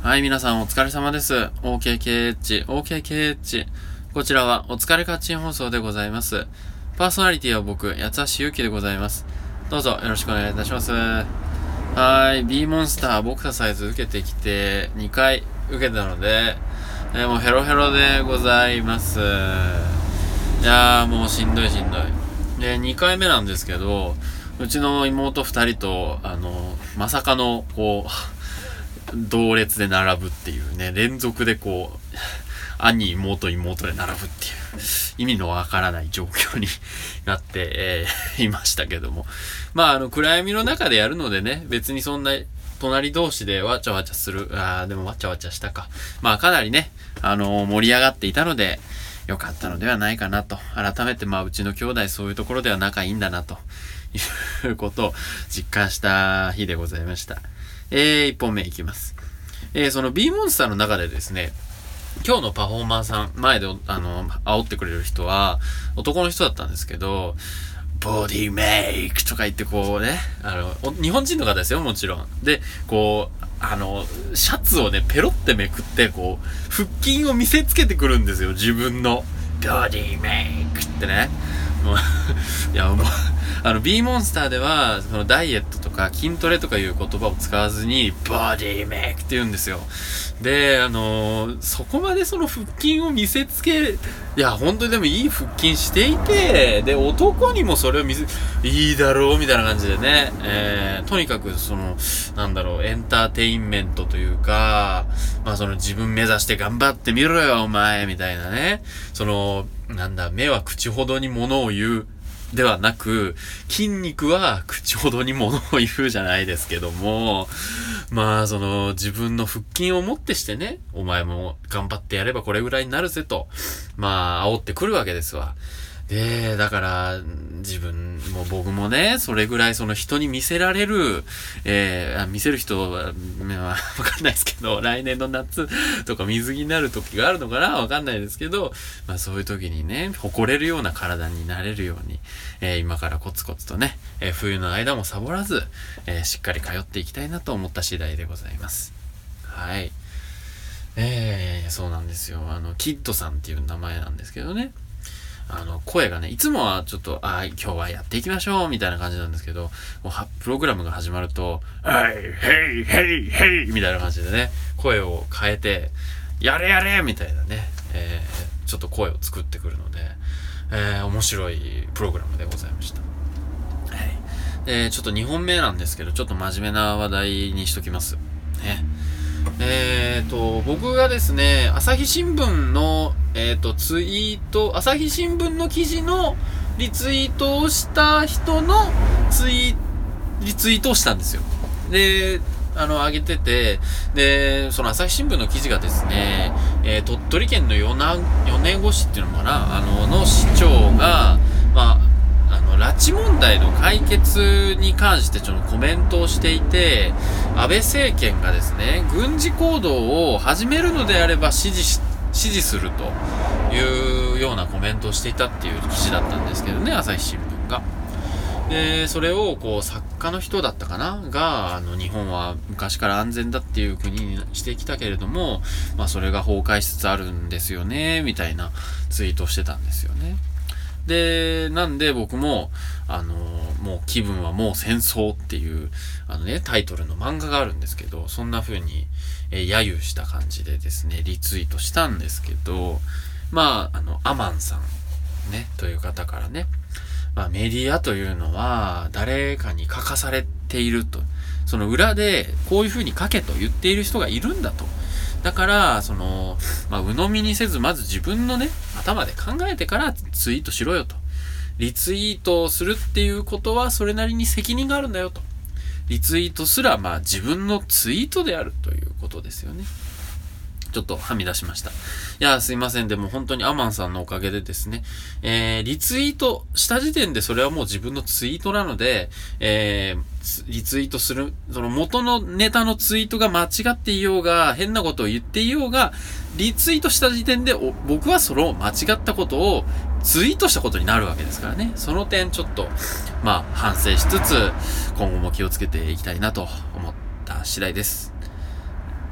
はい、皆さんお疲れ様です。OKKH、OKKH。こちらはお疲れカッチン放送でございます。パーソナリティは僕、八橋ゆうきでございます。どうぞよろしくお願いいたします。はい、B モンスターボクササイズ受けてきて、2回受けたので、えー、もうヘロヘロでございます。いやーもうしんどいしんどい。で、2回目なんですけど、うちの妹2人と、あの、まさかの、こう、同列で並ぶっていうね、連続でこう、兄、妹、妹で並ぶっていう意味のわからない状況になって、えー、いましたけども。まあ、あの、暗闇の中でやるのでね、別にそんな、隣同士でわちゃわちゃする、ああ、でもわちゃわちゃしたか。まあ、かなりね、あのー、盛り上がっていたので、良かったのではないかなと。改めて、まあ、うちの兄弟そういうところでは仲いいんだな、ということを実感した日でございました。えー、1本目いきます。えー、その B モンスターの中でですね、今日のパフォーマーさん、前で、あの、煽ってくれる人は、男の人だったんですけど、ボディメイクとか言ってこうね、あの、日本人の方ですよ、もちろん。で、こう、あの、シャツをね、ペロってめくって、こう、腹筋を見せつけてくるんですよ、自分の。ボディメイクってね。もういや、もうあの、B モンスターでは、そのダイエットとか筋トレとかいう言葉を使わずに、ボディメイクって言うんですよ。で、あのー、そこまでその腹筋を見せつけ、いや、本当にでもいい腹筋していて、で、男にもそれを見せ、いいだろうみたいな感じでね、えー、とにかくその、なんだろう、エンターテインメントというか、まあその自分目指して頑張ってみろよ、お前、みたいなね、その、なんだ、目は口ほどに物を言う、ではなく、筋肉は口ほどに物を言うじゃないですけども、まあ、その、自分の腹筋をもってしてね、お前も頑張ってやればこれぐらいになるぜと、まあ、煽ってくるわけですわ。で、だから、自分も僕もね、それぐらいその人に見せられる、えー、見せる人は、まあ、わかんないですけど、来年の夏とか水着になる時があるのかなわかんないですけど、まあそういう時にね、誇れるような体になれるように、えー、今からコツコツとね、えー、冬の間もサボらず、えしっかり通っていきたいなと思った次第でございます。はい。えー、そうなんですよ。あの、キッドさんっていう名前なんですけどね。あの、声がね、いつもはちょっと、ああ、今日はやっていきましょうみたいな感じなんですけど、もうプログラムが始まると、はい、ヘイ、ヘイ、ヘイみたいな感じでね、声を変えて、やれやれみたいなね、えー、ちょっと声を作ってくるので、えー、面白いプログラムでございました。はい。えー、ちょっと2本目なんですけど、ちょっと真面目な話題にしときます。ね。えっ、ー、と、僕がですね、朝日新聞の、えっ、ー、と、ツイート、朝日新聞の記事のリツイートをした人のツイ、リツイートをしたんですよ。で、あの、上げてて、で、その朝日新聞の記事がですね、えー、鳥取県の米子市っていうのかな、あの、の市長が、拉致問題の解決に関してちょっとコメントをしていて、安倍政権がですね、軍事行動を始めるのであれば支持し、支持するというようなコメントをしていたっていう記事だったんですけどね、朝日新聞が。で、それをこう作家の人だったかなが、あの日本は昔から安全だっていう国にしてきたけれども、まあそれが崩壊しつつあるんですよね、みたいなツイートをしてたんですよね。で、なんで僕も、あの、もう気分はもう戦争っていう、あのね、タイトルの漫画があるんですけど、そんな風に、え、揶揄した感じでですね、リツイートしたんですけど、まあ、あの、アマンさん、ね、という方からね、まあ、メディアというのは、誰かに書かされていると。その裏で、こういう風に書けと言っている人がいるんだと。だから、その、まあ、鵜呑みにせず、まず自分のね、頭で考えてからツイートしろよと。リツイートをするっていうことは、それなりに責任があるんだよと。リツイートすら、まあ、自分のツイートであるということですよね。ちょっとはみ出しました。いや、すいません。でも本当にアマンさんのおかげでですね、えー、リツイートした時点でそれはもう自分のツイートなので、えー、リツイートする、その元のネタのツイートが間違っていようが、変なことを言っていようが、リツイートした時点で僕はその間違ったことをツイートしたことになるわけですからね。その点ちょっと、まあ反省しつつ、今後も気をつけていきたいなと思った次第です。